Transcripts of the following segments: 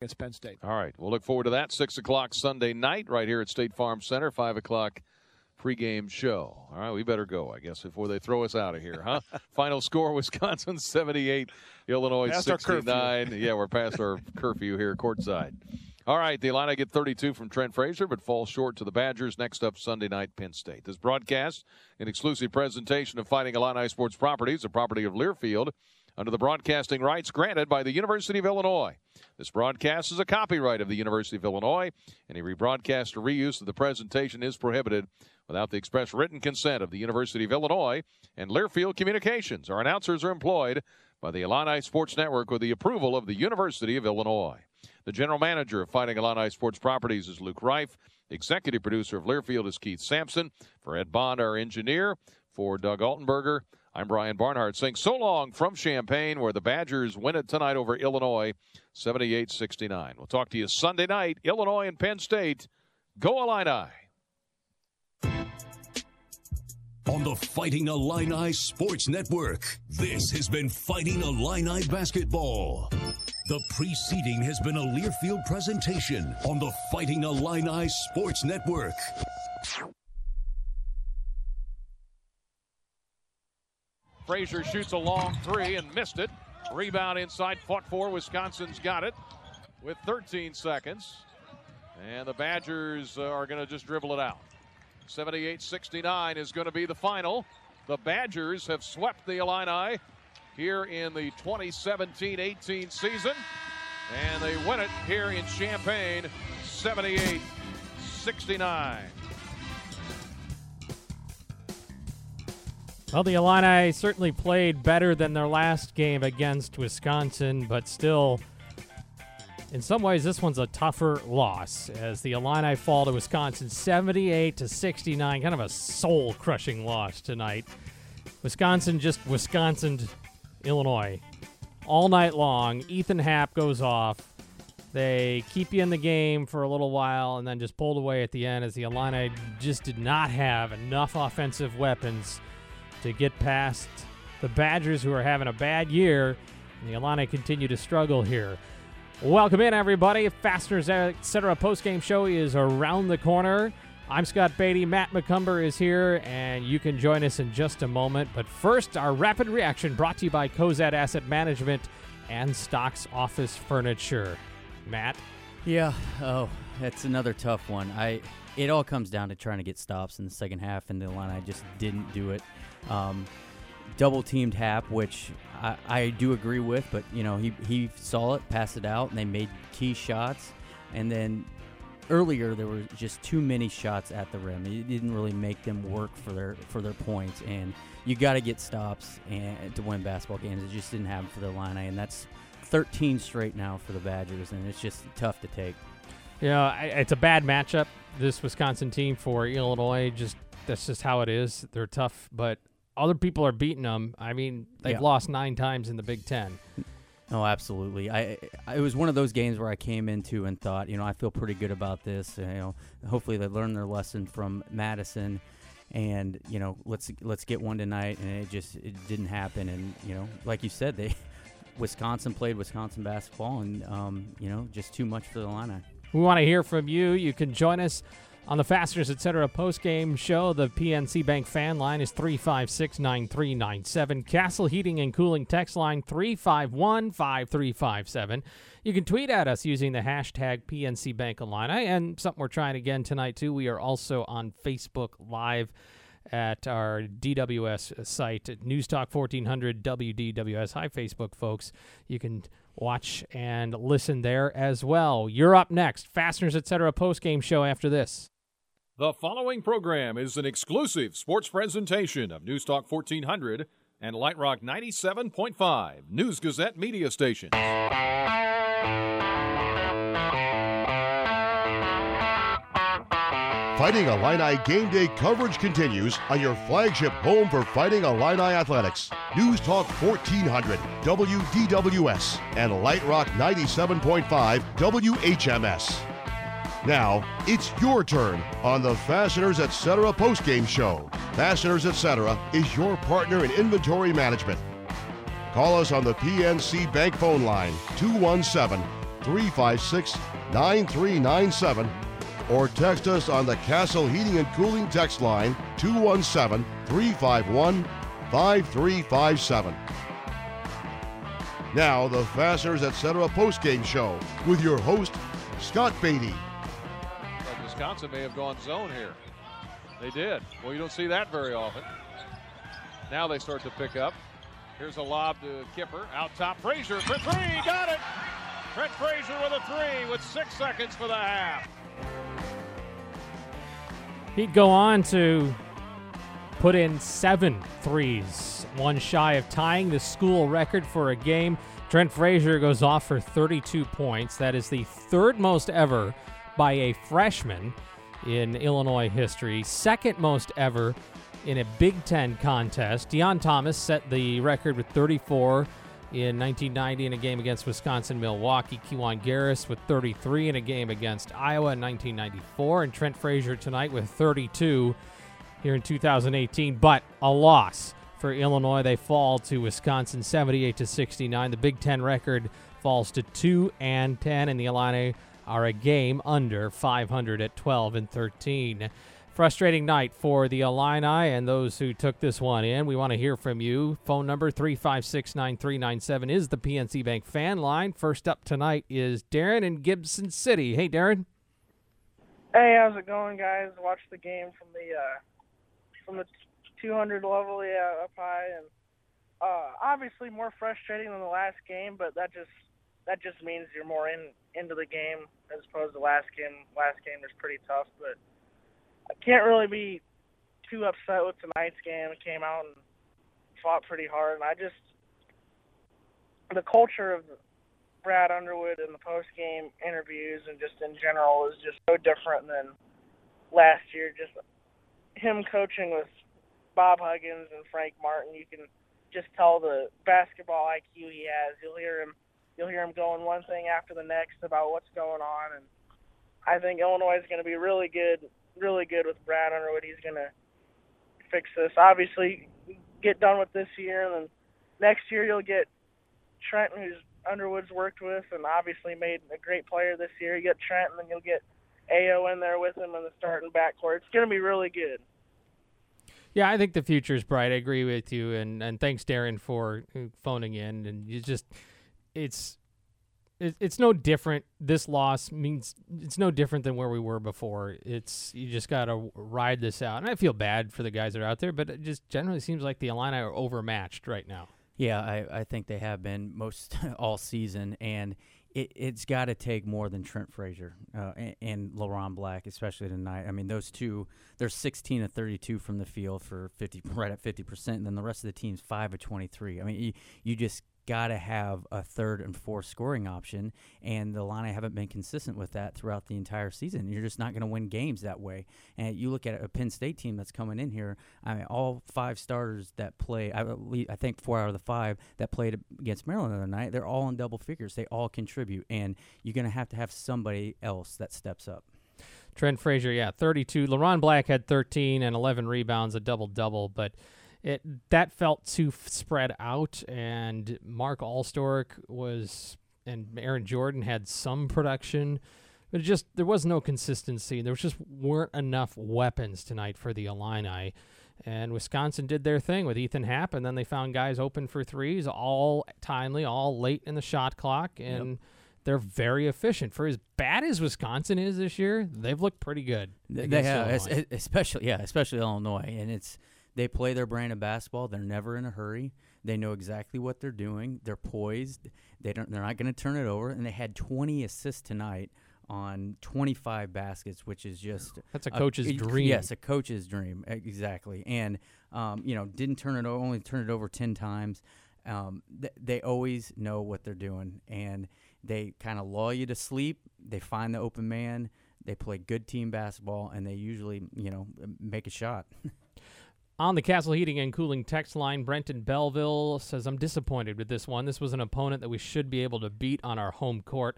against Penn State. All right. We'll look forward to that. 6 o'clock Sunday night right here at State Farm Center. 5 o'clock pregame show. All right, we better go, I guess, before they throw us out of here, huh? Final score Wisconsin 78, Illinois Past 69. Yeah, we're past our curfew here courtside. All right, the Illini get 32 from Trent Frazier, but fall short to the Badgers. Next up, Sunday night, Penn State. This broadcast, an exclusive presentation of Fighting Illini Sports Properties, a property of Learfield, under the broadcasting rights granted by the University of Illinois. This broadcast is a copyright of the University of Illinois. Any rebroadcast or reuse of the presentation is prohibited without the express written consent of the University of Illinois and Learfield Communications. Our announcers are employed by the Illini Sports Network with the approval of the University of Illinois. The general manager of Fighting Illini Sports Properties is Luke Reif. Executive producer of Learfield is Keith Sampson. For Ed Bond, our engineer. For Doug Altenberger, I'm Brian Barnhart saying so long from Champaign, where the Badgers win it tonight over Illinois, 78 69. We'll talk to you Sunday night, Illinois and Penn State. Go Illini! On the Fighting Illini Sports Network, this has been Fighting Illini Basketball. The preceding has been a Learfield presentation on the Fighting Illini Sports Network. Frazier shoots a long three and missed it. Rebound inside, fought for. Wisconsin's got it with 13 seconds. And the Badgers uh, are going to just dribble it out. 78 69 is going to be the final. The Badgers have swept the Illini here in the 2017 18 season. And they win it here in Champaign 78 69. Well, the Illini certainly played better than their last game against Wisconsin, but still, in some ways, this one's a tougher loss as the Illini fall to Wisconsin 78 to 69. Kind of a soul crushing loss tonight. Wisconsin just Wisconsin, Illinois all night long. Ethan Happ goes off. They keep you in the game for a little while and then just pulled away at the end as the Illini just did not have enough offensive weapons to get past the Badgers, who are having a bad year. And the Illini continue to struggle here. Welcome in, everybody. Fasteners Etc. postgame show is around the corner. I'm Scott Beatty. Matt McCumber is here, and you can join us in just a moment. But first, our rapid reaction brought to you by Cozad Asset Management and Stocks Office Furniture. Matt? Yeah. Oh, that's another tough one. I. It all comes down to trying to get stops in the second half, and the Illini just didn't do it. Um, double teamed Happ, which I, I, do agree with, but you know he he saw it, passed it out, and they made key shots. And then earlier there were just too many shots at the rim. It didn't really make them work for their for their points. And you got to get stops and to win basketball games. It just didn't happen for the Illini, and that's 13 straight now for the Badgers, and it's just tough to take. Yeah, it's a bad matchup. This Wisconsin team for Illinois, just that's just how it is. They're tough, but other people are beating them. I mean, they've yeah. lost nine times in the Big Ten. Oh, absolutely. I, I, it was one of those games where I came into and thought, you know, I feel pretty good about this. You know, hopefully they learn their lesson from Madison, and you know, let's let's get one tonight. And it just it didn't happen. And you know, like you said, they Wisconsin played Wisconsin basketball, and um, you know, just too much for the Illini. We want to hear from you. You can join us on the Fasteners Etc. post-game show, the PNC Bank fan line is 356-9397. Castle Heating and Cooling text line 351-5357. You can tweet at us using the hashtag PNC Bank Illini. And something we're trying again tonight, too, we are also on Facebook Live at our DWS site, News Talk 1400 WDWS. Hi, Facebook folks. You can watch and listen there as well. You're up next. Fasteners Etc. post-game show after this. The following program is an exclusive sports presentation of News Talk 1400 and Light Rock 97.5 News Gazette Media Station. Fighting Illini game day coverage continues on your flagship home for Fighting Illini athletics. News Talk 1400 WDWS and Light Rock 97.5 WHMS. Now, it's your turn on the Fasteners Etc. postgame show. Fasteners Etc. is your partner in inventory management. Call us on the PNC Bank phone line 217 356 9397 or text us on the Castle Heating and Cooling text line 217 351 5357. Now, the Fasteners Etc. postgame show with your host, Scott Beatty. Wisconsin may have gone zone here. They did. Well, you don't see that very often. Now they start to pick up. Here's a lob to Kipper. Out top, Frazier for three. Got it. Trent Frazier with a three with six seconds for the half. He'd go on to put in seven threes, one shy of tying the school record for a game. Trent Frazier goes off for 32 points. That is the third most ever by a freshman in Illinois history, second most ever in a Big Ten contest. Deon Thomas set the record with 34 in 1990 in a game against Wisconsin Milwaukee. Kiwane Garris with 33 in a game against Iowa in 1994. And Trent Frazier tonight with 32 here in 2018, but a loss for Illinois. They fall to Wisconsin 78 to 69. The Big Ten record falls to 2 and 10, and the Illini are a game under 500 at 12 and 13. Frustrating night for the Illini and those who took this one in. We want to hear from you. Phone number 356 9397 is the PNC Bank fan line. First up tonight is Darren in Gibson City. Hey, Darren. Hey, how's it going, guys? Watch the game from the uh, from the 200 level, yeah, up high, and uh, obviously more frustrating than the last game, but that just that just means you're more in into the game as opposed to last game. Last game was pretty tough, but I can't really be too upset with tonight's game. It came out and fought pretty hard, and I just the culture of Brad Underwood in the post game interviews and just in general is just so different than last year. Just him coaching with Bob Huggins and Frank Martin, you can just tell the basketball IQ he has. You'll hear him you'll hear him going one thing after the next about what's going on and I think Illinois is going to be really good really good with Brad Underwood. He's going to fix this. Obviously, get done with this year, and then next year you'll get Trent, who's Underwood's worked with, and obviously made a great player this year. You get Trent, and then you'll get Ayo in there with him in the starting backcourt. It's going to be really good. Yeah, I think the future is bright. I agree with you, and and thanks, Darren, for phoning in. And you just, it's it's no different. This loss means it's no different than where we were before. It's you just got to ride this out, and I feel bad for the guys that are out there, but it just generally seems like the Illini are overmatched right now. Yeah, I, I think they have been most all season, and it, it's got to take more than Trent Frazier uh, and, and Leron Black, especially tonight. I mean, those two, they're 16 of 32 from the field for 50, right at 50%, and then the rest of the team's 5 of 23. I mean, you, you just got to have a third and fourth scoring option, and the Illini haven't been consistent with that throughout the entire season. You're just not going to win games that way. And you look at a Penn State team that's coming in here. I mean, all five starters that play, I, I think four out of the five that played against Maryland the other night, they're all in double figures. They all contribute, and you're going to have to have somebody else that steps up. Trent Frazier, yeah, 32. Leron Black had 13 and 11 rebounds, a double double, but it that felt too f- spread out. And Mark Alstork was and Aaron Jordan had some production, but it just there was no consistency. There was just weren't enough weapons tonight for the Illini. And Wisconsin did their thing with Ethan Happ, and then they found guys open for threes, all timely, all late in the shot clock, and yep. they're very efficient. For as bad as Wisconsin is this year, they've looked pretty good. They have, especially yeah, especially Illinois, and it's they play their brand of basketball. They're never in a hurry. They know exactly what they're doing. They're poised. They don't. They're not going to turn it over. And they had 20 assists tonight on 25 baskets, which is just that's a coach's a, dream. Yes, a coach's dream exactly. And um, you know, didn't turn it over. Only turned it over 10 times. Um, th- they always know what they're doing, and they kind of lull you to sleep. They find the open man. They play good team basketball, and they usually, you know, make a shot. On the Castle Heating and Cooling text line, Brenton Belleville says, I'm disappointed with this one. This was an opponent that we should be able to beat on our home court.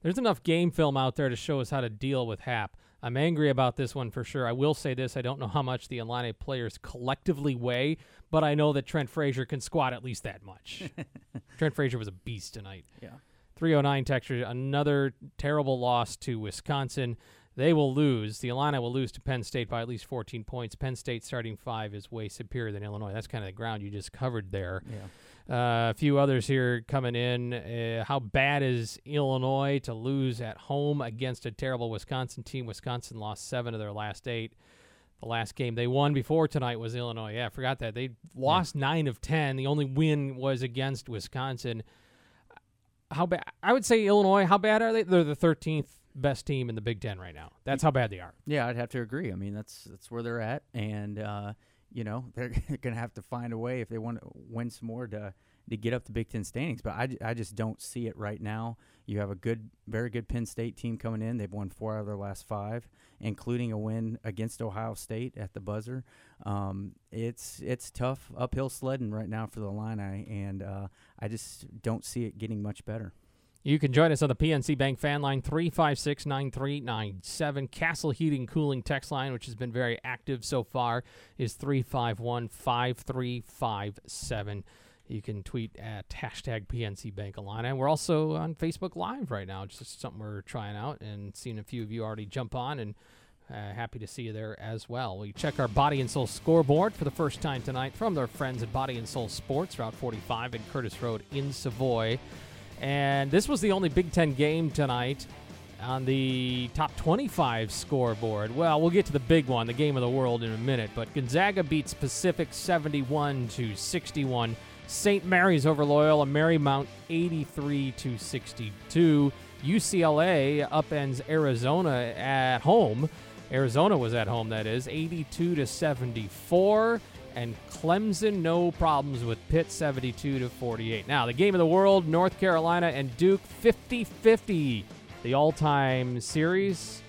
There's enough game film out there to show us how to deal with Happ. I'm angry about this one for sure. I will say this I don't know how much the Illini players collectively weigh, but I know that Trent Frazier can squat at least that much. Trent Frazier was a beast tonight. Yeah. 309 texture, another terrible loss to Wisconsin. They will lose. The Illini will lose to Penn State by at least 14 points. Penn State starting five is way superior than Illinois. That's kind of the ground you just covered there. Yeah. Uh, a few others here coming in. Uh, how bad is Illinois to lose at home against a terrible Wisconsin team? Wisconsin lost seven of their last eight. The last game they won before tonight was Illinois. Yeah, I forgot that. They lost nine of 10. The only win was against Wisconsin. How bad? I would say Illinois. How bad are they? They're the 13th best team in the Big Ten right now. That's how bad they are. Yeah, I'd have to agree. I mean, that's that's where they're at, and uh, you know they're going to have to find a way if they want to win some more to to get up the Big Ten standings. But I, I just don't see it right now. You have a good, very good Penn State team coming in. They've won four out of their last five, including a win against Ohio State at the buzzer. Um, it's it's tough uphill sledding right now for the Illini, and uh, I just don't see it getting much better. You can join us on the PNC Bank fan line 356 9397. Castle Heating Cooling text line, which has been very active so far, is 351 5357. You can tweet at hashtag PNC Bank Illini. We're also on Facebook Live right now. Just something we're trying out and seeing a few of you already jump on and uh, happy to see you there as well. We check our Body and Soul scoreboard for the first time tonight from their friends at Body and Soul Sports, Route 45 and Curtis Road in Savoy. And this was the only Big Ten game tonight on the top 25 scoreboard. Well, we'll get to the big one, the game of the world, in a minute. But Gonzaga beats Pacific 71 to 61. St. Mary's over Loyola Marymount 83 to 62. UCLA upends Arizona at home. Arizona was at home, that is, 82 to 74. And Clemson, no problems with Pitt, 72 to 48. Now, the game of the world North Carolina and Duke, 50 50. The all time series.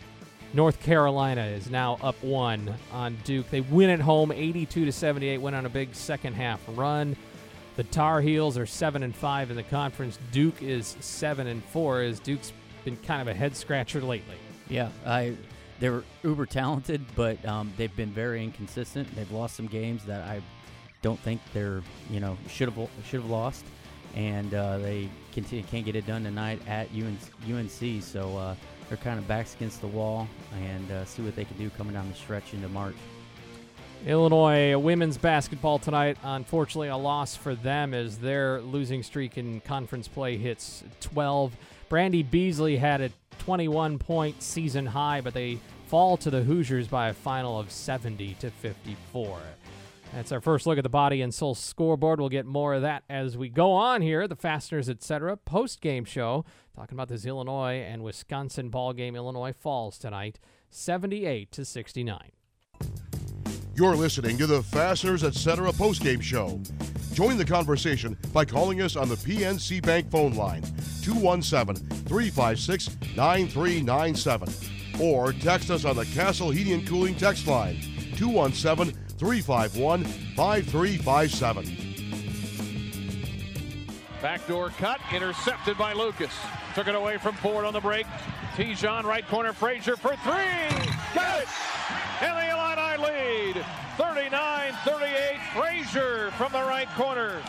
North Carolina is now up one on Duke. They win at home, 82 to 78. Went on a big second half run. The Tar Heels are seven and five in the conference. Duke is seven and four. As Duke's been kind of a head scratcher lately. Yeah, I they're uber talented, but um, they've been very inconsistent. They've lost some games that I don't think they're you know should have should have lost, and uh, they continue, can't get it done tonight at UNC. So uh, they're kind of backs against the wall, and uh, see what they can do coming down the stretch into March. Illinois women's basketball tonight. Unfortunately, a loss for them as their losing streak in conference play hits 12. Brandy Beasley had a 21 point season high, but they fall to the Hoosiers by a final of 70 to 54. That's our first look at the body and soul scoreboard. We'll get more of that as we go on here. The Fasteners, etc. Post game show talking about this Illinois and Wisconsin ball game. Illinois falls tonight, 78 to 69. You're listening to the Fasteners Etc. postgame show. Join the conversation by calling us on the PNC Bank phone line 217 356 9397 or text us on the Castle Heating and Cooling text line 217 351 5357. Backdoor cut, intercepted by Lucas. Took it away from Ford on the break. Te'Jon, right corner, Frazier for three. Got it! And the Illini from the right corner.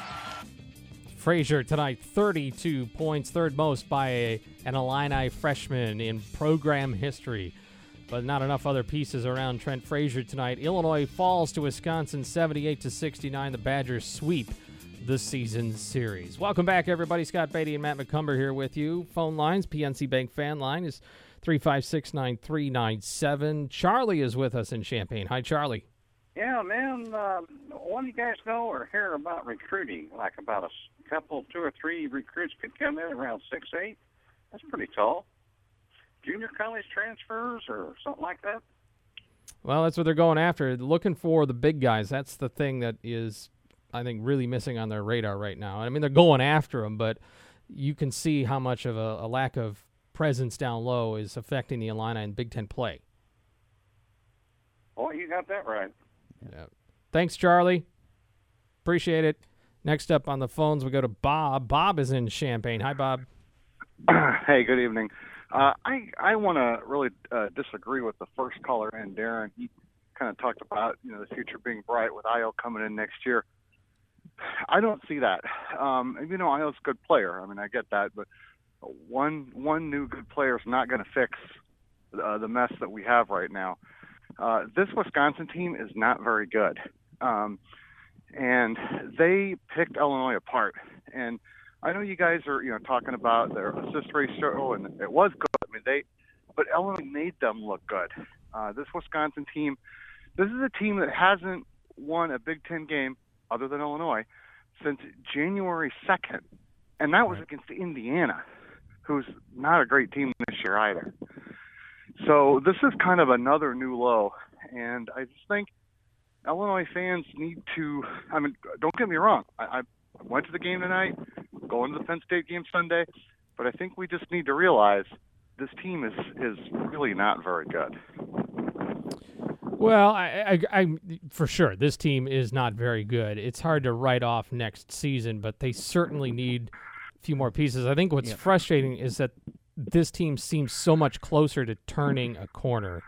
Frazier tonight, 32 points, third most by an Illini freshman in program history. But not enough other pieces around Trent Frazier tonight. Illinois falls to Wisconsin 78 to 69. The Badgers sweep the season series. Welcome back, everybody. Scott Beatty and Matt McCumber here with you. Phone lines, PNC Bank fan line is 356 9397. Charlie is with us in Champaign. Hi, Charlie. Yeah, man. Uh, what do you guys know or hear about recruiting? Like about a couple, two or three recruits could come in around six, eight. That's pretty tall. Junior college transfers or something like that. Well, that's what they're going after. Looking for the big guys. That's the thing that is, I think, really missing on their radar right now. I mean, they're going after them, but you can see how much of a, a lack of presence down low is affecting the Illini in Big Ten play. Oh, you got that right. Yeah. Thanks, Charlie. Appreciate it. Next up on the phones, we go to Bob. Bob is in Champaign. Hi, Bob. hey, good evening. Uh, I I want to really uh, disagree with the first caller and Darren. He kind of talked about you know the future being bright with Ayo coming in next year. I don't see that. Um, and, you know, Ayo's a good player. I mean, I get that, but one one new good player is not going to fix uh, the mess that we have right now. Uh, this Wisconsin team is not very good, um, and they picked Illinois apart. And I know you guys are you know talking about their assist ratio, and it was good. I mean they, but Illinois made them look good. Uh, this Wisconsin team, this is a team that hasn't won a Big Ten game other than Illinois since January 2nd, and that was against Indiana, who's not a great team this year either. So this is kind of another new low, and I just think Illinois fans need to. I mean, don't get me wrong. I, I went to the game tonight, going to the Penn State game Sunday, but I think we just need to realize this team is is really not very good. Well, I, I, I, for sure, this team is not very good. It's hard to write off next season, but they certainly need a few more pieces. I think what's frustrating is that this team seems so much closer to turning a corner.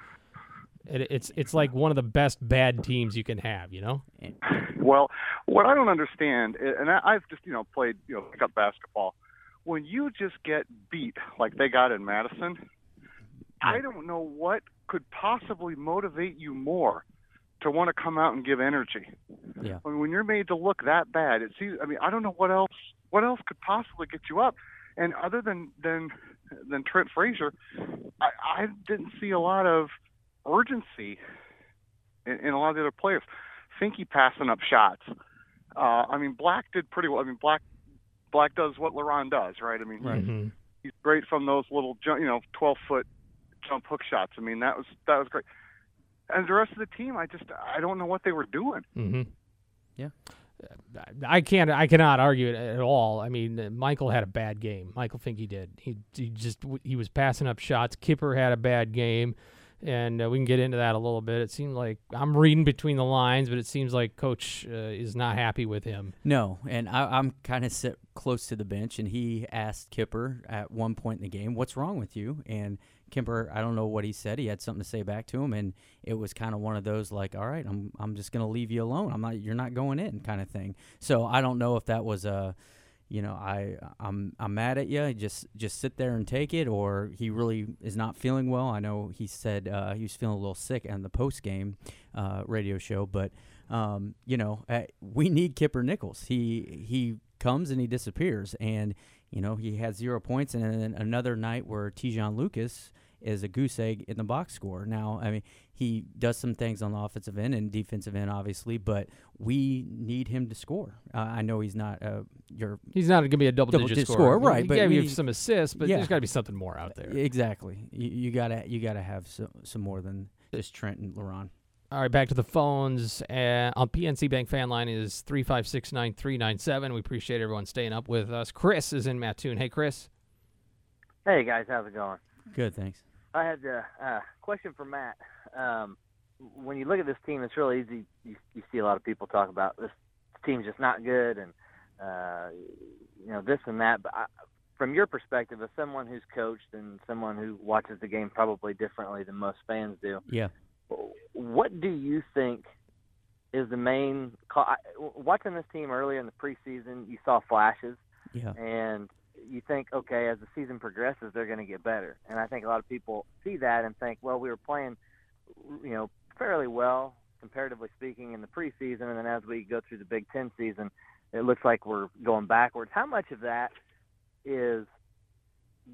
It, it's it's like one of the best bad teams you can have, you know. Well, what I don't understand, and I, I've just you know played you know pickup basketball, when you just get beat like they got in Madison, I don't know what could possibly motivate you more to want to come out and give energy. Yeah. I mean, when you're made to look that bad, it seems. I mean, I don't know what else. What else could possibly get you up? And other than than than Trent Frazier, I, I didn't see a lot of urgency in, in a lot of the other players. Finke passing up shots. Uh, I mean, Black did pretty well. I mean, Black Black does what Leron does, right? I mean, Mhm. he's great from those little, ju- you know, 12 foot jump hook shots. I mean, that was that was great. And the rest of the team, I just I don't know what they were doing. Mm-hmm. Yeah. I can't. I cannot argue it at all. I mean, uh, Michael had a bad game. Michael Finke did. He, he just he was passing up shots. Kipper had a bad game, and uh, we can get into that a little bit. It seemed like I'm reading between the lines, but it seems like Coach uh, is not happy with him. No, and I, I'm kind of sit close to the bench, and he asked Kipper at one point in the game, "What's wrong with you?" And Kipper, I don't know what he said. He had something to say back to him, and it was kind of one of those like, "All right, I'm I'm just gonna leave you alone. I'm not. You're not going in," kind of thing. So I don't know if that was a, you know, I I'm I'm mad at you. Just just sit there and take it, or he really is not feeling well. I know he said uh, he was feeling a little sick on the post game uh, radio show, but um, you know, uh, we need Kipper Nichols. He he comes and he disappears, and you know he had zero points, and then another night where Te'Jon Lucas is a goose egg in the box score. Now, I mean, he does some things on the offensive end and defensive end, obviously, but we need him to score. Uh, I know he's not uh, your He's not going to be a double, Double digit digit scorer, scorer, right, He but gave you we- some assists, but Yeah. there's got to be something more out there. exactly. You, you gotta you gotta have some some more than just Trent and Leron. All right, back to the phones. Uh, on PNC Bank fan line is 356 9397. We appreciate everyone staying up with us. Chris is in Mattoon. Hey, Chris. Hey guys, how's it going? Good, thanks. I had a uh, question for Matt. Um, when you look at this team, it's really easy. You, you see a lot of people talk about this team's just not good, and uh, you know this and that. But I, from your perspective, as someone who's coached and someone who watches the game probably differently than most fans do, Yeah. what do you think is the main? Call, watching this team earlier in the preseason, you saw flashes Yeah. and you think, okay, as the season progresses, they're going to get better. And I think a lot of people see that and think, well, we were playing, you know, fairly well comparatively speaking in the preseason, and then as we go through the Big Ten season, it looks like we're going backwards. How much of that is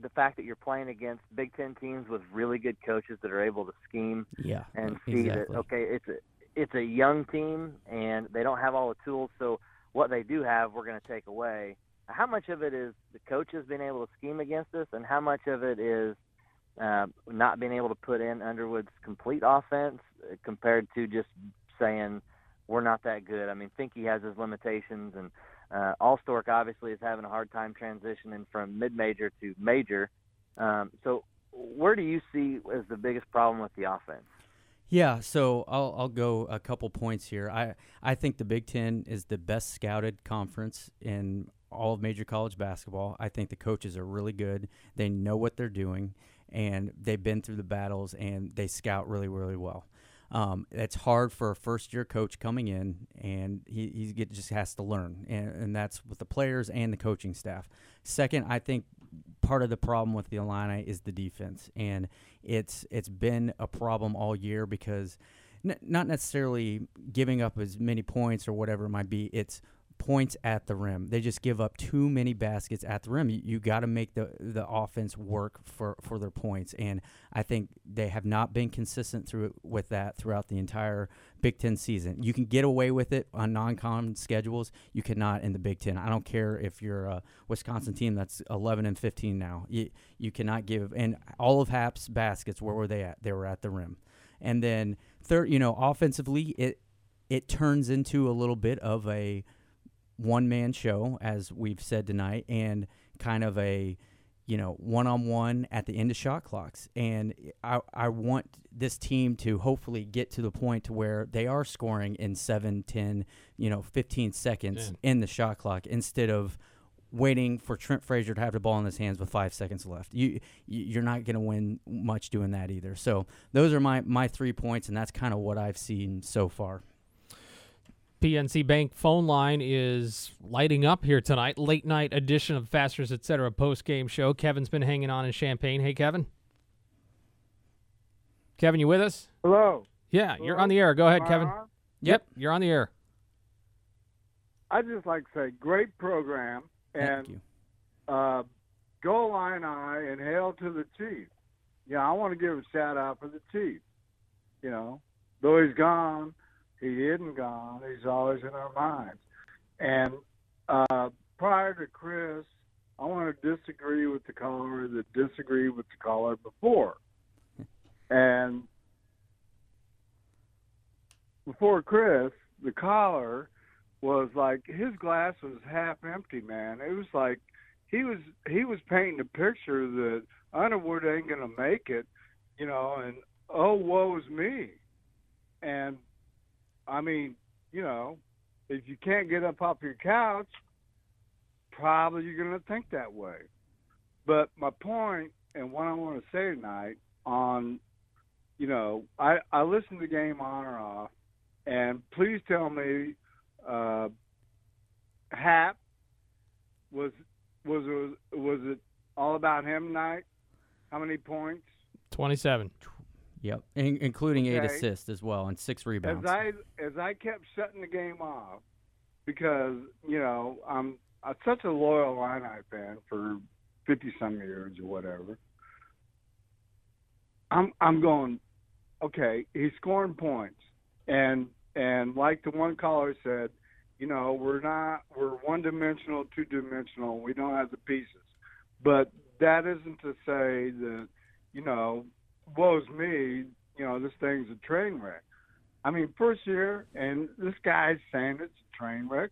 the fact that you're playing against Big Ten teams with really good coaches that are able to scheme Yeah. and see exactly. that okay, it's a it's a young team and they don't have all the tools, so what they do have, we're going to take away. How much of it is the coaches being able to scheme against us, and how much of it is uh, not being able to put in Underwood's complete offense uh, compared to just saying we're not that good? I mean, Finke has his limitations, and uh, Alstork obviously is having a hard time transitioning from mid-major to major. Um, so, where do you see as the biggest problem with the offense? Yeah, so I'll I'll go a couple points here. I I think the Big Ten is the best scouted conference in all of major college basketball. I think the coaches are really good. They know what they're doing, and they've been through the battles, and they scout really really well. Um, it's hard for a first year coach coming in, and he, he get, just has to learn, and, and that's with the players and the coaching staff. Second, I think part of the problem with the Illini is the defense, and it's it's been a problem all year because n- not necessarily giving up as many points or whatever it might be. It's points at the rim. They just give up too many baskets at the rim. You, you got to make the the offense work for for their points, and I think they have not been consistent through with that throughout the entire Big Ten season. You can get away with it on non-con schedules. You cannot in the Big Ten. I don't care if you're a Wisconsin team that's 11 and 15 now. You you cannot give. And all of Happ's baskets, where were they at? They were at the rim. And then third, you know, offensively, it it turns into a little bit of a one man show, as we've said tonight, and kind of a you know one on one at the end of shot clocks. And I I want this team to hopefully get to the point to where they are scoring in 7, 10, you know, 15 seconds in the shot clock instead of waiting for Trent Frazier to have the ball in his hands with five seconds left. You- you're not going to win much doing that either. So those are my my three points, and that's kind of what I've seen so far. PNC Bank phone line is lighting up here tonight. Late night edition of Fasters Etc. post game show. Kevin's been hanging on in Champaign. Hey, Kevin. Kevin, you with us? Hello. Yeah, you're on the air. Go ahead, Am I Kevin. on? Yep, you're on the air. I'd just like to say, great program, and Thank you. uh, go Illini and hail to the chief. Yeah, I want to give a shout out for the chief. You know, though he's gone, he isn't gone. He's always in our minds. And uh, prior to Chris, I want to disagree with the caller that disagreed with the caller before. And before Chris, the caller was like his glass was half empty, man. It was like he was he was painting a picture that Underwood ain't gonna make it, you know, and oh woe's me. And I mean, you know, if you can't get up off your couch, probably you're gonna think that way. But my point and what I want to say tonight on, you know, I I listened to the game on or off, and please tell me, uh, Happ was was was was it all about him tonight? How many points? 27. Yep, in, including eight assists as well and six rebounds. As I as I kept shutting the game off, because you know I'm I'm such a loyal Illini fan for fifty some years or whatever. I'm I'm going, okay. He's scoring points, and and like the one caller said, you know we're not we're one dimensional, two dimensional. We don't have the pieces, but that isn't to say that you know woe's me. You know this thing's a train wreck. I mean, first year, and this guy's saying it's a train wreck.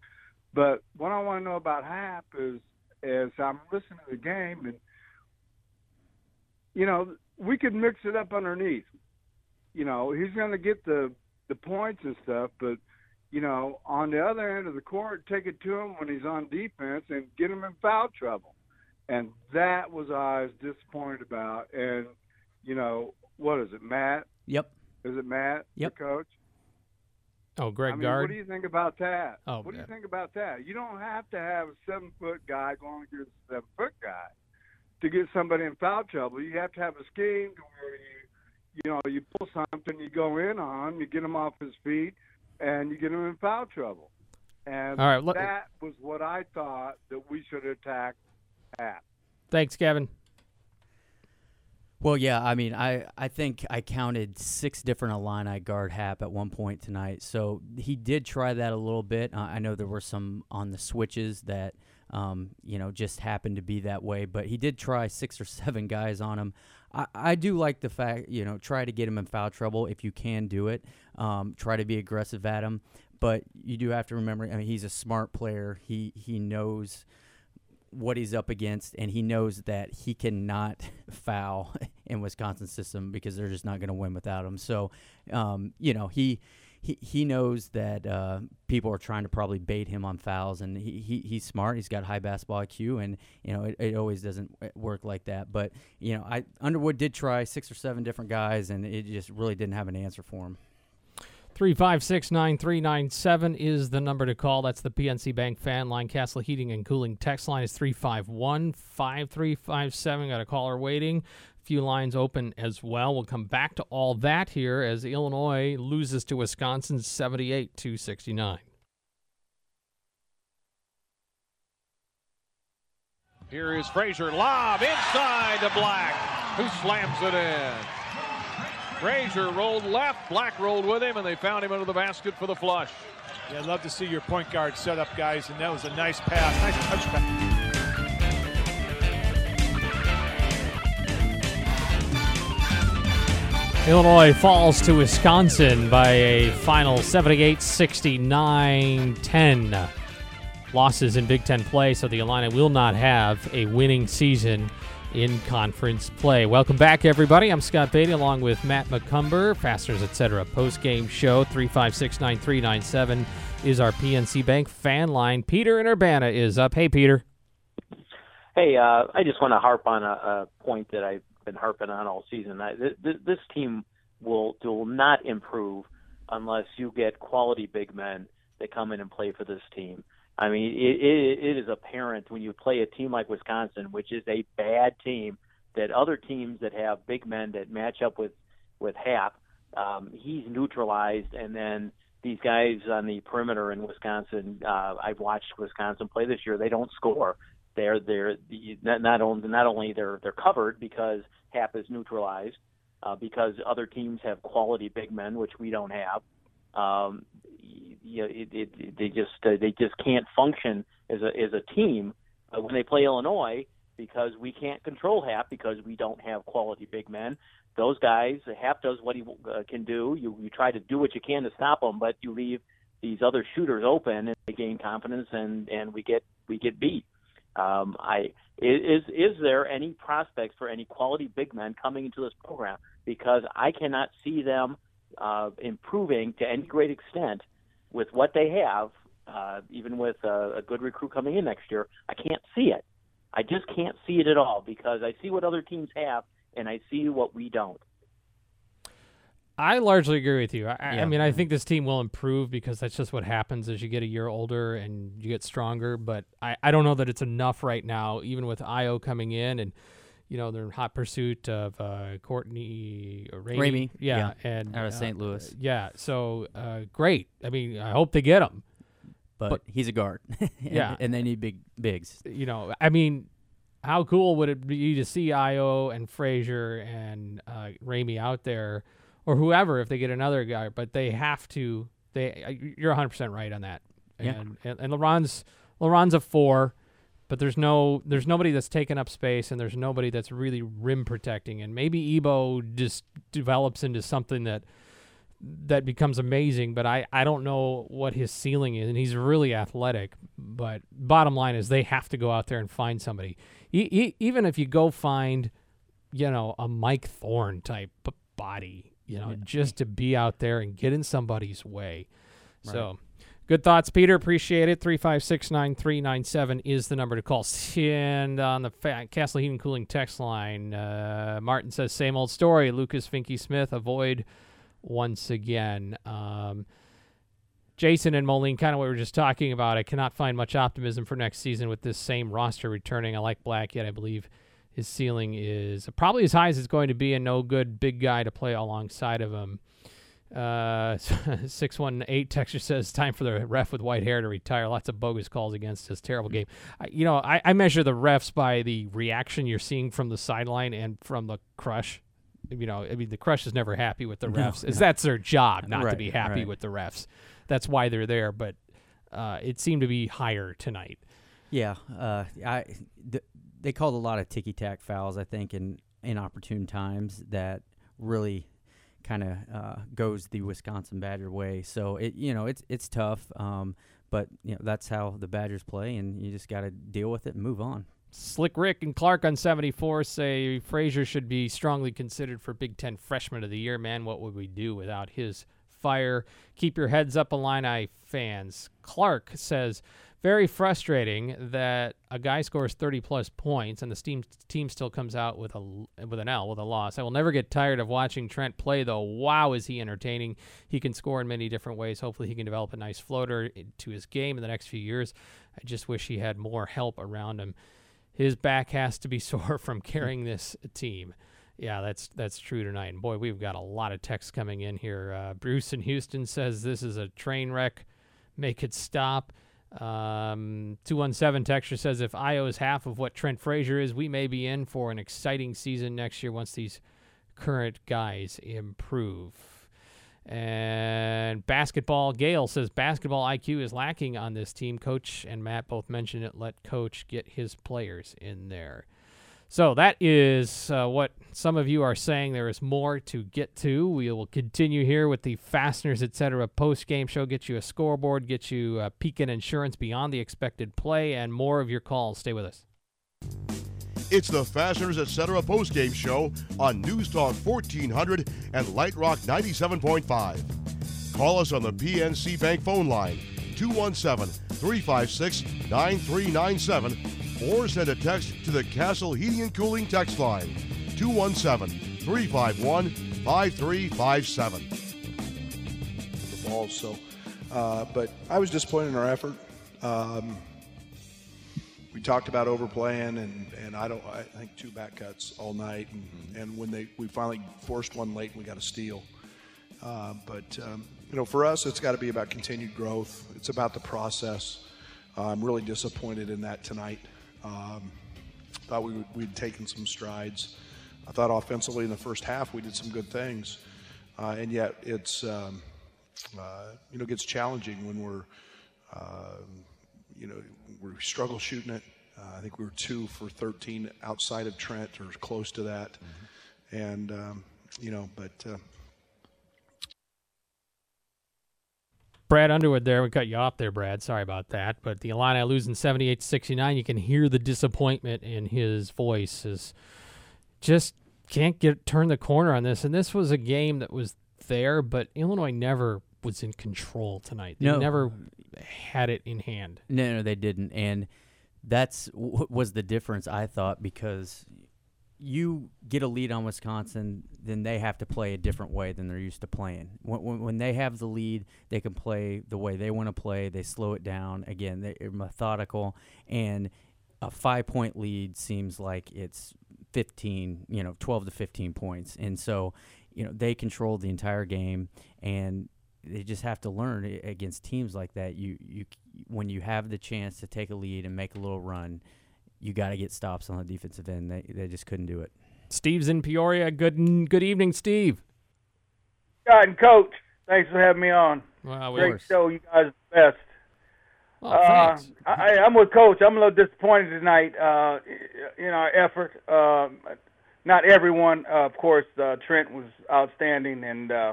But what I want to know about Happ is, as I'm listening to the game, and you know, we could mix it up underneath. You know, he's going to get the the points and stuff, but you know, on the other end of the court, take it to him when he's on defense and get him in foul trouble. And that was I was disappointed about. And you know, what is it, Matt? Yep. Is it Matt, Yep. the coach? Oh, Greg I mean, Gard. what do you think about that? Oh, what do you think about that? You don't have to have a seven foot guy going against a seven foot guy to get somebody in foul trouble. You have to have a scheme to where you, you know, you pull something, you go in on, him, you get him off his feet, and you get him in foul trouble. And All right, let- that was what I thought that we should attack at. Thanks, Kevin. Well, yeah, I mean, I, I think I counted six different Illini guard Happ at one point tonight. So he did try that a little bit. Uh, I know there were some on the switches that, um, you know, just happened to be that way, but he did try six or seven guys on him. I, I do like the fact, you know, try to get him in foul trouble if you can do it. Um, try to be aggressive at him. But you do have to remember, I mean, he's a smart player. He he knows what he's up against, and he knows that he cannot foul in Wisconsin system because they're just not going to win without him. So, um, you know, he. He, he knows that uh, people are trying to probably bait him on fouls, and he, he he's smart. He's got high basketball IQ, and you know it, it always doesn't work like that. But you know, I Underwood did try six or seven different guys, and it just really didn't have an answer for him. 356 9397 is the number to call. That's the PNC Bank fan line. Castle Heating and Cooling text line is 351 5357. Got a caller waiting. A few lines open as well. We'll come back to all that here as Illinois loses to Wisconsin 78 to 69. Here is Frazier. Lob inside to Black, who slams it in. Frazier rolled left, Black rolled with him, and they found him under the basket for the flush. Yeah, I'd love to see your point guard set up, guys, and that was a nice pass, nice touchback. Illinois falls to Wisconsin by a final 78 69 10. Losses in Big Ten play, so the Illini will not have a winning season in conference play. Welcome back, everybody. I'm Scott Beatty along with Matt McCumber, Fasteners Etc. Post game show 356 9397 is our PNC Bank fan line. Peter in Urbana is up. Hey, Peter. Hey, uh, I just want to harp on a, a point that I've been harping on all season. I, th- th- this team will will not improve unless you get quality big men that come in and play for this team. I mean, it, it, it is apparent when you play a team like Wisconsin, which is a bad team, that other teams that have big men that match up with with Happ, um, he's neutralized, and then these guys on the perimeter in Wisconsin. Uh, I've watched Wisconsin play this year; they don't score. They're they're not only not only they're they're covered because Happ is neutralized, uh, because other teams have quality big men, which we don't have. Um, you know, it, it, they just uh, they just can't function as a as a team uh, when they play Illinois because we can't control Happ because we don't have quality big men. Those guys, Happ does what he uh, can do. You you try to do what you can to stop him, but you leave these other shooters open and they gain confidence and and we get we get beat. Um, I is is there any prospects for any quality big men coming into this program? Because I cannot see them uh, improving to any great extent with what they have, uh, even with a, a good recruit coming in next year. I can't see it. I just can't see it at all because I see what other teams have and I see what we don't. I largely agree with you. I, Yeah. I mean, I think this team will improve because that's just what happens as you get a year older and you get stronger. But I, I don't know that it's enough right now, even with Ayo coming in and, you know, they're in hot pursuit of uh, Courtney Ramey. Ramey, Yeah, yeah, and out of uh, St. Louis. Yeah, so uh, great. I mean, I hope they get him. But, But- he's a guard. And- Yeah. and they need big bigs. You know, I mean, how cool would it be to see Ayo and Frazier and uh, Ramey out there, or whoever if they get another guy? But they have to. They, uh, you're 100 percent right on that. Yeah. And and, and Leron's Leron's a four, but there's no there's nobody that's taking up space, and there's nobody that's really rim protecting. And maybe Ebo just develops into something that that becomes amazing, but I, I don't know what his ceiling is, and he's really athletic. But bottom line is they have to go out there and find somebody. E- e- even if you go find, you know, a Mike Thorne type body, you know, just to be out there and get in somebody's way. So, good thoughts, Peter. Appreciate it. Three five six nine three nine seven is the number to call. And on the fa- Castle Heating Cooling text line, uh, Martin says, same old story. Lucas Finke Smith avoid once again. Um, Jason and Moline, kind of what we were just talking about. I cannot find much optimism for next season with this same roster returning. I like Black, yet I believe his ceiling is probably as high as it's going to be, and no good big guy to play alongside of him. Uh, six one eight texture says time for the ref with white hair to retire. Lots of bogus calls against his terrible game. I, you know, I, I measure the refs by the reaction you're seeing from the sideline and from the crush. You know, I mean, the crush is never happy with the No, refs. Is no. that's their job not to be happy right. with the refs. That's why they're there. But uh, it seemed to be higher tonight. Yeah, uh, I th- they called a lot of ticky tack fouls, I think, in inopportune times that really kind of uh, goes the Wisconsin Badger way. So it you know it's it's tough, um, but you know that's how the Badgers play, and you just got to deal with it and move on. Slick Rick and Clark on 74 say Frazier should be strongly considered for Big Ten Freshman of the Year. Man, what would we do without his fire? Keep your heads up, Illini fans. Clark says very frustrating that a guy scores 30 plus points and the team team still comes out with a with an L with a loss. I will never get tired of watching Trent play though. Wow, is he entertaining? He can score in many different ways. Hopefully, he can develop a nice floater to his game in the next few years. I just wish he had more help around him. His back has to be sore from carrying this team. Yeah, that's that's true tonight. And boy, we've got a lot of texts coming in here. Uh, Bruce in Houston says this is a train wreck. Make it stop. Um, 217 texture says if Ayo is half of what Trent Frazier is, we may be in for an exciting season next year once these current guys improve. And basketball, Gale says basketball IQ is lacking on this team. Coach and Matt both mentioned it. Let coach get his players in there. So that is uh, what some of you are saying. There is more to get to. We will continue here with the Fasteners Etc. post game show. Get you a scoreboard, get you a Pekin Insurance beyond the expected play, and more of your calls. Stay with us. It's the Fasteners Etc. post game show on News Talk 1400 and Light Rock 97.5. Call us on the PNC Bank phone line 217 356 9397 or send a text to the Castle Heating and Cooling text line 217 351 5357. The ball, so, uh, but I was disappointed in our effort. Um, we talked about overplaying, and, and I don't. I think two back cuts all night, and, and when they we finally forced one late, and we got a steal. Uh, but um, you know, for us, it's got to be about continued growth. It's about the process. Uh, I'm really disappointed in that tonight. Um, thought we would, we'd taken some strides. I thought offensively in the first half we did some good things, uh, and yet it's um, uh, you know gets challenging when we're uh, you know we struggle shooting it. Uh, I think we were two for 13 outside of Trent or close to that, mm-hmm. and um, you know but. Brad Underwood there. We cut you off there, Brad. Sorry about that. But the Illini losing 78 69. You can hear the disappointment in his voice. Is just can't get turn the corner on this. And this was a game that was there, but Illinois never was in control tonight. They no. never had it in hand. No, no, they didn't. And that's what was the difference, I thought, because you get a lead on Wisconsin, then they have to play a different way than they're used to playing. When, when, when they have the lead, they can play the way they want to play. They slow it down. Again, they're methodical, and a five point lead seems like it's 15, you know, 12 to 15 points. And so, you know, they control the entire game, and they just have to learn against teams like that. You, you, when you have the chance to take a lead and make a little run you got to get stops on the defensive end. They they just couldn't do it. Steve's in Peoria. Good good evening, Steve. God and Coach, thanks for having me on. Wow, Great show. You guys are the best. Oh, uh, I, I'm with Coach. I'm a little disappointed tonight uh, in our effort. Uh, not everyone, uh, of course. Uh, Trent was outstanding, and uh,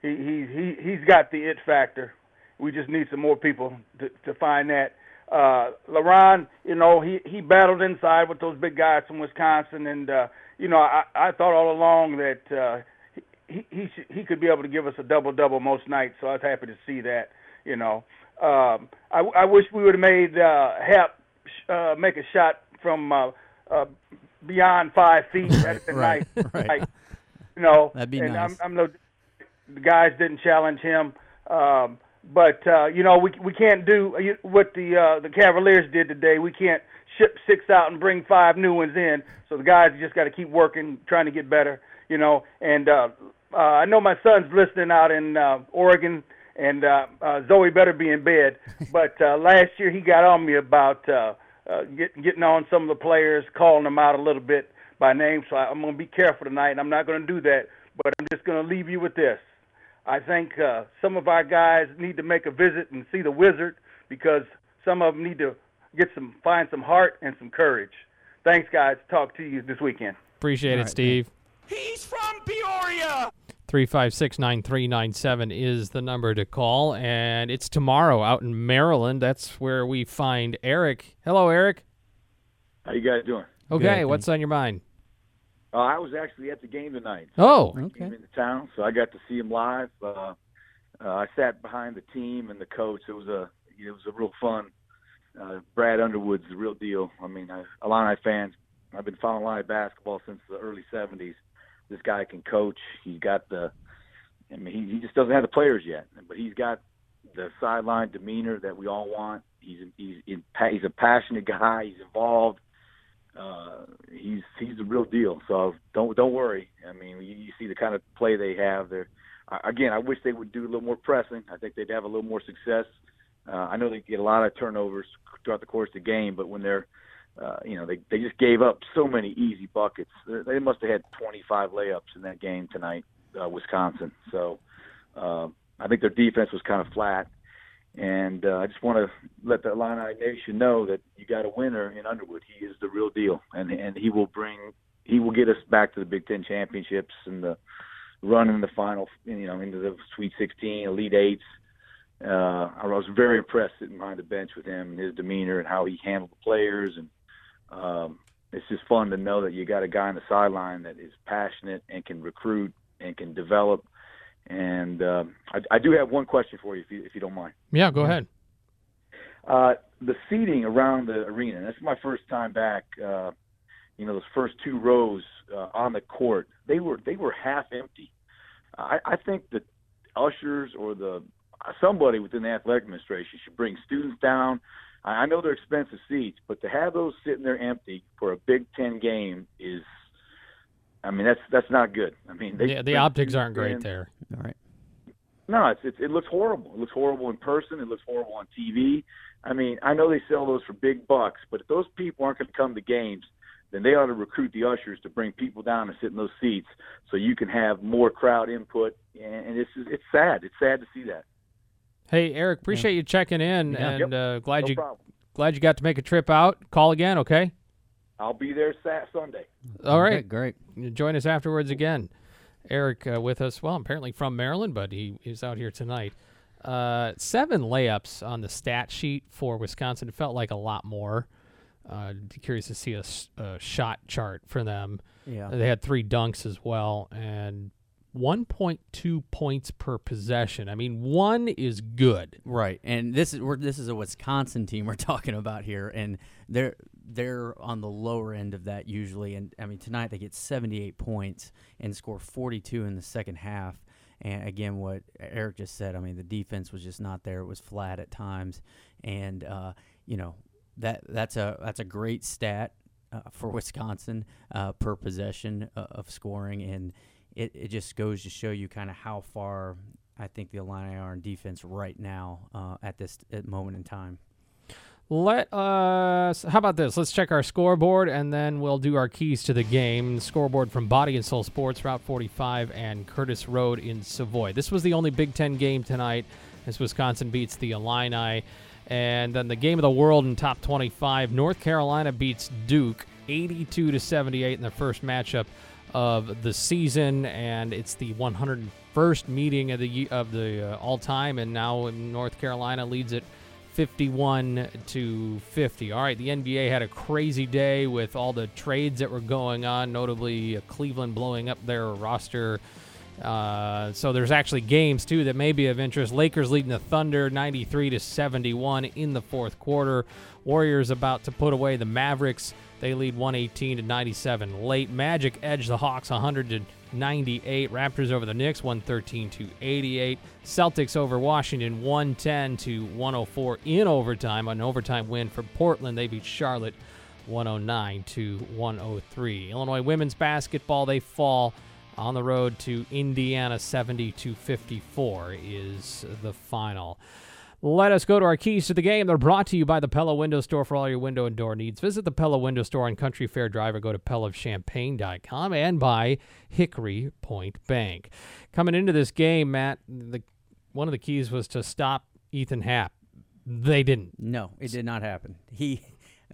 he he he he's got the it factor. We just need some more people to, to find that uh Leron, you know, he he battled inside with those big guys from Wisconsin and uh you know, I I thought all along that uh he he sh- he could be able to give us a double double most nights, so I was happy to see that, you know. Um I I wish we would have made uh Happ uh make a shot from uh uh beyond 5 feet at the right, night. right. Like, you know, That'd be and nice. I'm I'm no the guys didn't challenge him. Um but uh, you know, we we can't do uh, what the uh, the Cavaliers did today. We can't ship six out and bring five new ones in. So the guys just got to keep working, trying to get better. You know, and uh, uh, I know my son's listening out in uh, Oregon, and uh, uh, Zoe better be in bed. But uh, last year he got on me about uh, uh, get, getting on some of the players, calling them out a little bit by name. So I, I'm going to be careful tonight, and I'm not going to do that. But I'm just going to leave you with this. I think uh, some of our guys need to make a visit and see the wizard because some of them need to get some find some heart and some courage. Thanks, guys. Talk to you this weekend. Appreciate it, Steve. He's from Peoria. 356 9397 is the number to call. And it's tomorrow out in Maryland. That's where we find Eric. Hello, Eric. How you guys doing? Okay, Good, what's on your mind? Uh, I was actually at the game tonight. Oh, I came into town, so I got to see him live. Uh, uh, I sat behind the team and the coach. It was a it was a real fun Uh, Brad Underwood's the real deal. I mean, I, Illini fans, I've been following Illini basketball since the early '70s. This guy can coach. He's got the, I mean, he, he just doesn't have the players yet, but he's got the sideline demeanor that we all want. He's he's in, he's a passionate guy. He's involved. Uh, he's he's the real deal. So don't don't worry. I mean, you, you see the kind of play they have. There, again, I wish they would do a little more pressing. I think they'd have a little more success. Uh, I know they get a lot of turnovers throughout the course of the game, but when they're uh, you know, they they just gave up so many easy buckets. They must have had 25 layups in that game tonight, uh, Wisconsin. So uh, I think their defense was kind of flat, and uh, I just want to let the Illini Nation know that you got a winner in Underwood. He is the real deal, and and he will bring he will get us back to the Big Ten championships and the run in the final, you know, into the Sweet 16, Elite Eights. Uh, I was very impressed sitting behind the bench with him and his demeanor and how he handled the players and um, it's just fun to know that you got a guy on the sideline that is passionate and can recruit and can develop. And um, I, I do have one question for you, if you, if you don't mind. Yeah, go ahead. Uh, the seating around the arena. That's my first time back. Uh, you know, those first two rows uh, on the court, they were they were half empty. I, I think the ushers or the somebody within the athletic administration should bring students down I know they're expensive seats, but to have those sitting there empty for a Big Ten game is, I mean, that's that's not good. I mean, they, yeah, the optics aren't great there. All right. No, it's, it's it looks horrible. It looks horrible in person. It looks horrible on TV. I mean, I know they sell those for big bucks, but if those people aren't going to come to games, then they ought to recruit the ushers to bring people down and sit in those seats so you can have more crowd input. And it's it's sad. It's sad to see that. Hey, Eric, appreciate yeah. you checking in, yeah. and uh, glad no you problem. glad you got to make a trip out. Call again, okay? I'll be there Sat Sunday. All right, okay, great. Join us afterwards again. Eric uh, with us. Well, apparently from Maryland, but he is out here tonight. Uh, seven layups on the stat sheet for Wisconsin. It felt like a lot more. Uh, curious to see a, a, shot chart for them. Yeah, they had three dunks as well, and 1.2 points per possession. I mean, one is good. Right. And this is we're, this is a Wisconsin team we're talking about here and they're they're on the lower end of that usually and I mean tonight they get 78 points and score 42 in the second half. And again, what Eric just said, I mean, the defense was just not there. It was flat at times, and uh, you know that that's a that's a great stat uh, for Wisconsin uh, per possession uh, of scoring, and it, it just goes to show you kind of how far I think the Illini are in defense right now uh, at this at moment in time. Let us. How about this? Let's check our scoreboard and then we'll do our keys to the game. Scoreboard from Body and Soul Sports, Route 45, and Curtis Road in Savoy. This was the only Big Ten game tonight as Wisconsin beats the Illini. And then the game of the world in top 25, North Carolina beats Duke 82 to 78 in the first matchup of the season, and it's the 101st meeting of the of the uh, all time, and now North Carolina leads it 51 to 50. All right, the NBA had a crazy day with all the trades that were going on, notably uh, Cleveland blowing up their roster. Uh, so there's actually games too that may be of interest. Lakers leading the Thunder 93 to 71 in the fourth quarter. Warriors about to put away the Mavericks they lead 118 to 97 late. Magic edge the Hawks 100 to 98. Raptors over the Knicks 113 to 88. Celtics over Washington 110 to 104 in overtime. An overtime win for Portland. They beat Charlotte 109 to 103. Illinois women's basketball they fall on the road to Indiana 70 to 54 is the final. Let us go to our keys to the game. They're brought to you by the Pella Window Store for all your window and door needs. Visit the Pella Window Store on Country Fair Drive or go to PellaofChampaign.com and by Hickory Point Bank. Coming into this game, Matt, the, one of the keys was to stop Ethan Happ. They didn't. No, it did not happen. He,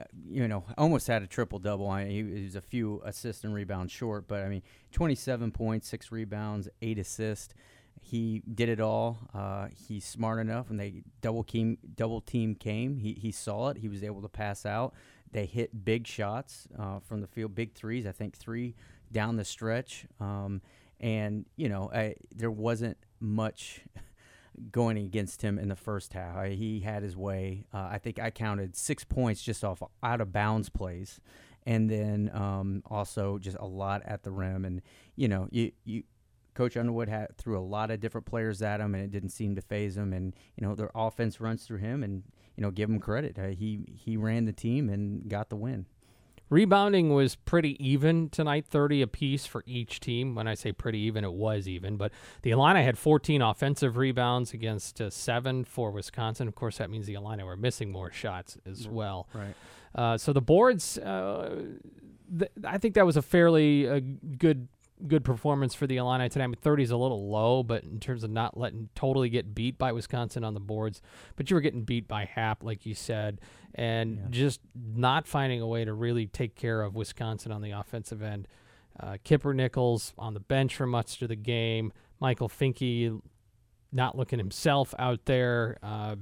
uh, you know, almost had a triple double. I mean, he was a few assists and rebounds short, but I mean, 27 points, six rebounds, eight assists he did it all. Uh, he's smart enough. When they double team double team came, he he saw it. He was able to pass out. They hit big shots uh, from the field, big threes. I think three down the stretch. Um, and you know, I, there wasn't much going against him in the first half. I, he had his way. Uh, I think I counted six points just off out of bounds plays, and then um, also just a lot at the rim. And you know, you you. Coach Underwood had threw a lot of different players at him, and it didn't seem to phase him. And you know, their offense runs through him, and you know, give him credit. Uh, he he ran the team and got the win. Rebounding was pretty even tonight, 30 apiece for each team. When I say pretty even, it was even. But the Illini had 14 offensive rebounds against uh, seven for Wisconsin. Of course, that means the Illini were missing more shots as well. Right. Uh, so the boards, uh, th- I think that was a fairly uh, good good performance for the Illini today. I mean, 30 is a little low, but in terms of not letting totally get beat by Wisconsin on the boards, but you were getting beat by Happ, like you said, and yeah. just not finding a way to really take care of Wisconsin on the offensive end. Uh, Kipper Nichols on the bench for much of the game. Michael Finke not looking himself out there. Uh,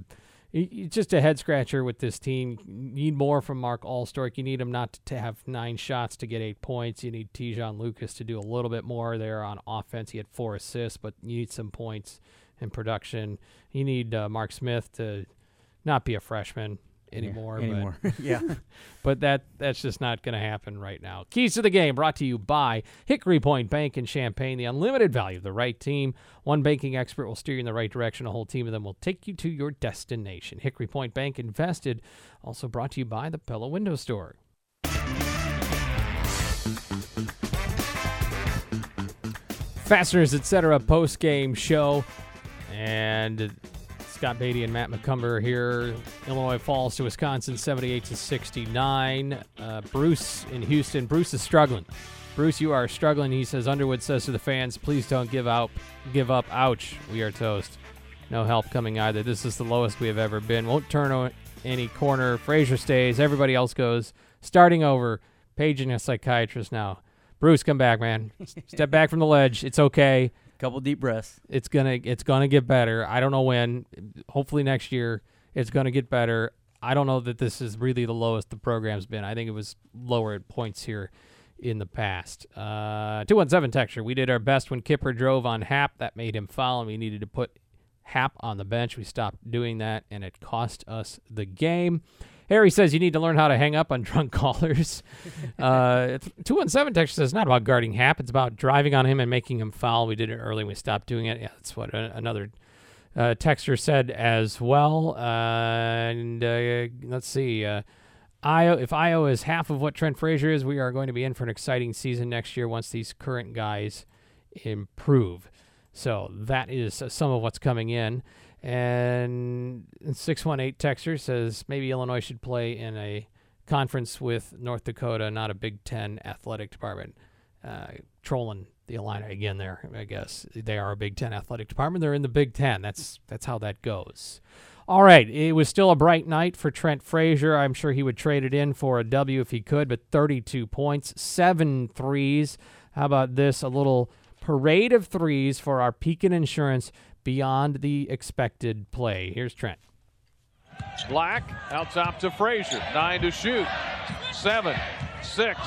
it's just a head scratcher with this team. You need more from Mark Alstork. You need him not to have nine shots to get eight points. You need Te'Jon Lucas to do a little bit more there on offense. He had four assists, but you need some points in production. You need uh, Mark Smith to not be a freshman anymore. Yeah, anymore. But, yeah. but that that's just not going to happen right now. Keys to the game brought to you by Hickory Point Bank in Champaign. The unlimited value of the right team. One banking expert will steer you in the right direction. A whole team of them will take you to your destination. Hickory Point Bank invested. Also brought to you by the Pella Window Store. Fasteners, etc. Post game show. And Scott Beatty and Matt McCumber here. Illinois falls to Wisconsin 78 to 69. Uh, Bruce in Houston. Bruce is struggling. Bruce, you are struggling. He says Underwood says to the fans, please don't give out give up. Ouch. We are toast. No help coming either. This is the lowest we have ever been. Won't turn on any corner. Frazier stays. Everybody else goes. Starting over. Paging a psychiatrist now. Bruce, come back, man. Step back from the ledge. It's okay. Couple deep breaths. It's gonna it's gonna get better. I don't know when. Hopefully next year it's gonna get better. I don't know that this is really the lowest the program's been. I think it was lower at points here in the past. Uh, 217 texture. We did our best when Kipper drove on Happ. That made him foul, and we needed to put Happ on the bench. We stopped doing that, and it cost us the game. Harry says you need to learn how to hang up on drunk callers. Uh, 217 text says not about guarding Happ. It's about driving on him and making him foul. We did it early. We stopped doing it. Yeah, that's what another uh, said as well. Uh, and uh, let's see. Uh, Ayo, if Ayo is half of what Trent Frazier is, we are going to be in for an exciting season next year once these current guys improve. So that is some of what's coming in. And 618 Texter says maybe Illinois should play in a conference with North Dakota, not a Big Ten athletic department. Uh, trolling the Illini again there, I guess. They are a Big Ten athletic department. They're in the Big Ten. That's that's how that goes. All right, it was still a bright night for Trent Frazier. I'm sure he would trade it in for a W if he could, but 32 points, seven threes. How about this? A little parade of threes for our Pekin Insurance beyond the expected play. Here's Trent. Black out top to Frazier. Nine to shoot. Seven, six,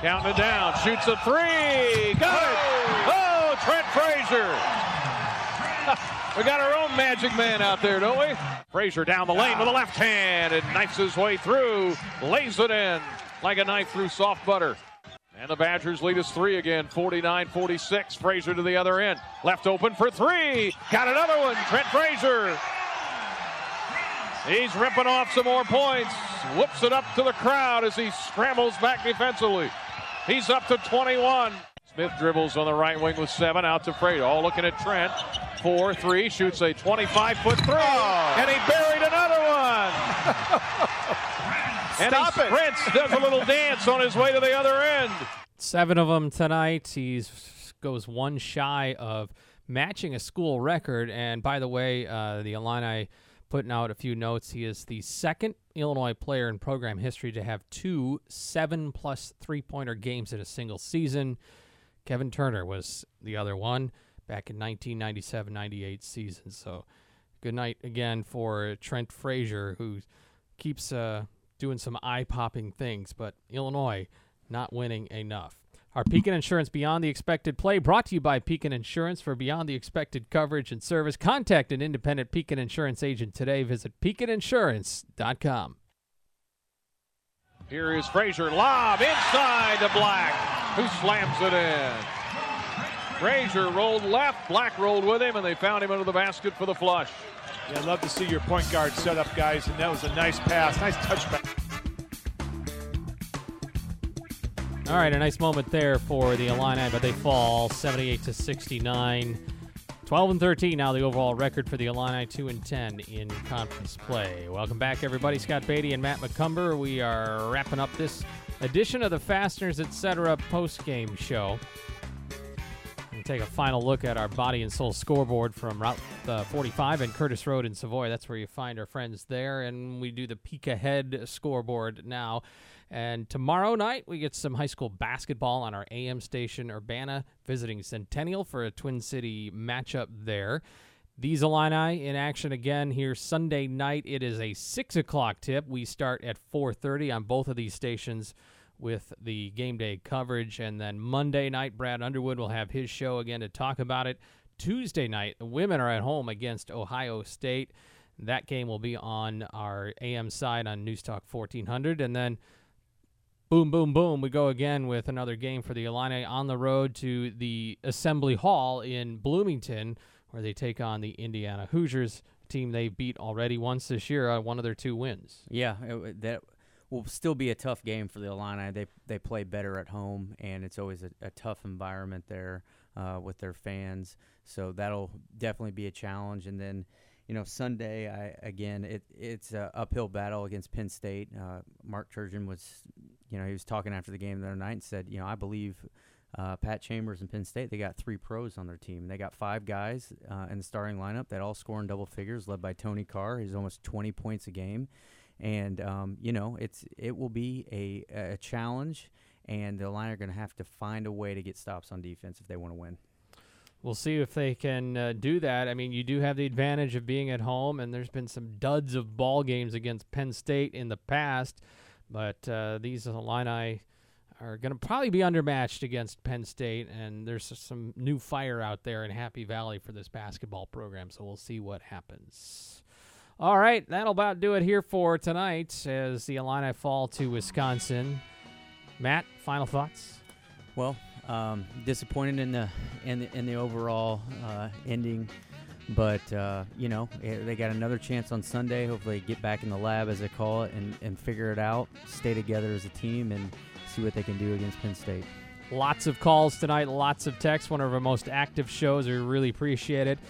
counting it down. Shoots a three. Got it. Oh, Trent Frazier. we got our own magic man out there, don't we? Frazier down the lane with a left hand and knifes his way through. Lays it in like a knife through soft butter. And the Badgers lead us three again, 49 46. Frazier to the other end. Left open for three. Got another one. Trent Frazier. He's ripping off some more points. Whoops it up to the crowd as he scrambles back defensively. He's up to 21. Smith dribbles on the right wing with seven out to Frazier. All looking at Trent. Four, three, shoots a 25 foot three. Oh. And he buried another one. And Stop he sprints, it. does a little dance on his way to the other end. Seven of them tonight. He goes one shy of matching a school record. And by the way, uh, the Illini putting out a few notes. He is the second Illinois player in program history to have two seven plus three pointer games in a single season. Kevin Turner was the other one back in 1997 98 season. So good night again for Trent Frazier, who keeps uh, doing some eye popping things, but Illinois not winning enough. Our Pekin Insurance Beyond the Expected Play brought to you by Pekin Insurance for Beyond the Expected coverage and service. Contact an independent Pekin Insurance agent today. Visit PekinInsurance.com. Here is Frazier. Lob inside to Black, who slams it in. Frazier rolled left. Black rolled with him, and they found him under the basket for the flush. Yeah, I'd love to see your point guard set up, guys, and that was a nice pass. Nice touchback. All right, a nice moment there for the Illini, but they fall 78 to 69. 12 and 13 now the overall record for the Illini 2 and 10 in conference play. Welcome back everybody. Scott Beatty and Matt McCumber. We are wrapping up this edition of the Fasteners Etc. post-game show. Take a final look at our body and soul scoreboard from Route uh, 45 and Curtis Road in Savoy. That's where you find our friends there and we do the peek ahead scoreboard now. And tomorrow night, we get some high school basketball on our AM station, Urbana, visiting Centennial for a Twin City matchup there. These Illini in action again here Sunday night. It is a six o'clock tip. We start at 4:30 on both of these stations with the game day coverage, and then Monday night, Brad Underwood will have his show again to talk about it. Tuesday night, the women are at home against Ohio State. That game will be on our AM side on News Talk 1400, and then boom, boom, boom, we go again with another game for the Illini on the road to the Assembly Hall in Bloomington, where they take on the Indiana Hoosiers team they beat already once this year, uh, one of their two wins. Yeah, it, that will still be a tough game for the Illini. They they play better at home, and it's always a, a tough environment there uh, with their fans. So that'll definitely be a challenge. And then you know, Sunday, I again, it it's an uphill battle against Penn State. Uh, Mark Turgeon was, you know, he was talking after the game the other night and said, you know, I believe uh, Pat Chambers and Penn State, they got three pros on their team. They got five guys uh, in the starting lineup that all score in double figures, led by Tony Carr. He's almost 20 points a game, and um, you know, it's it will be a a challenge, and the Illini are going to have to find a way to get stops on defense if they want to win. We'll see if they can uh, do that. I mean, you do have the advantage of being at home, and there's been some duds of ball games against Penn State in the past, but uh, these Illini are going to probably be undermatched against Penn State, and there's some new fire out there in Happy Valley for this basketball program, so we'll see what happens. All right, that'll about do it here for tonight as the Illini fall to Wisconsin. Matt, final thoughts? Well, um, disappointed in the in the, in the overall uh, ending, but uh, you know eh, they got another chance on Sunday. Hopefully, get back in the lab as they call it and, and figure it out. Stay together as a team and see what they can do against Penn State. Lots of calls tonight, lots of texts. One of our most active shows. We really appreciate it.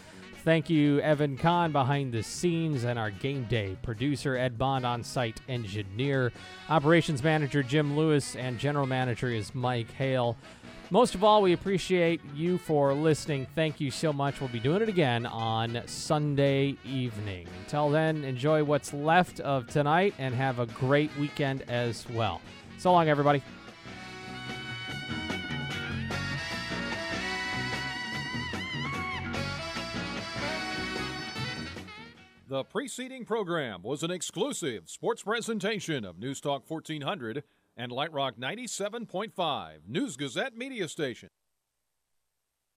Thank you, Evan Kahn, behind the scenes, and our game day producer, Ed Bond, on site engineer, operations manager, Jim Lewis, and general manager is Mike Hale. Most of all, we appreciate you for listening. Thank you so much. We'll be doing it again on Sunday evening. Until then, enjoy what's left of tonight and have a great weekend as well. So long, everybody. The preceding program was an exclusive sports presentation of News Talk 1400 and Light Rock 97.5 News Gazette Media Station.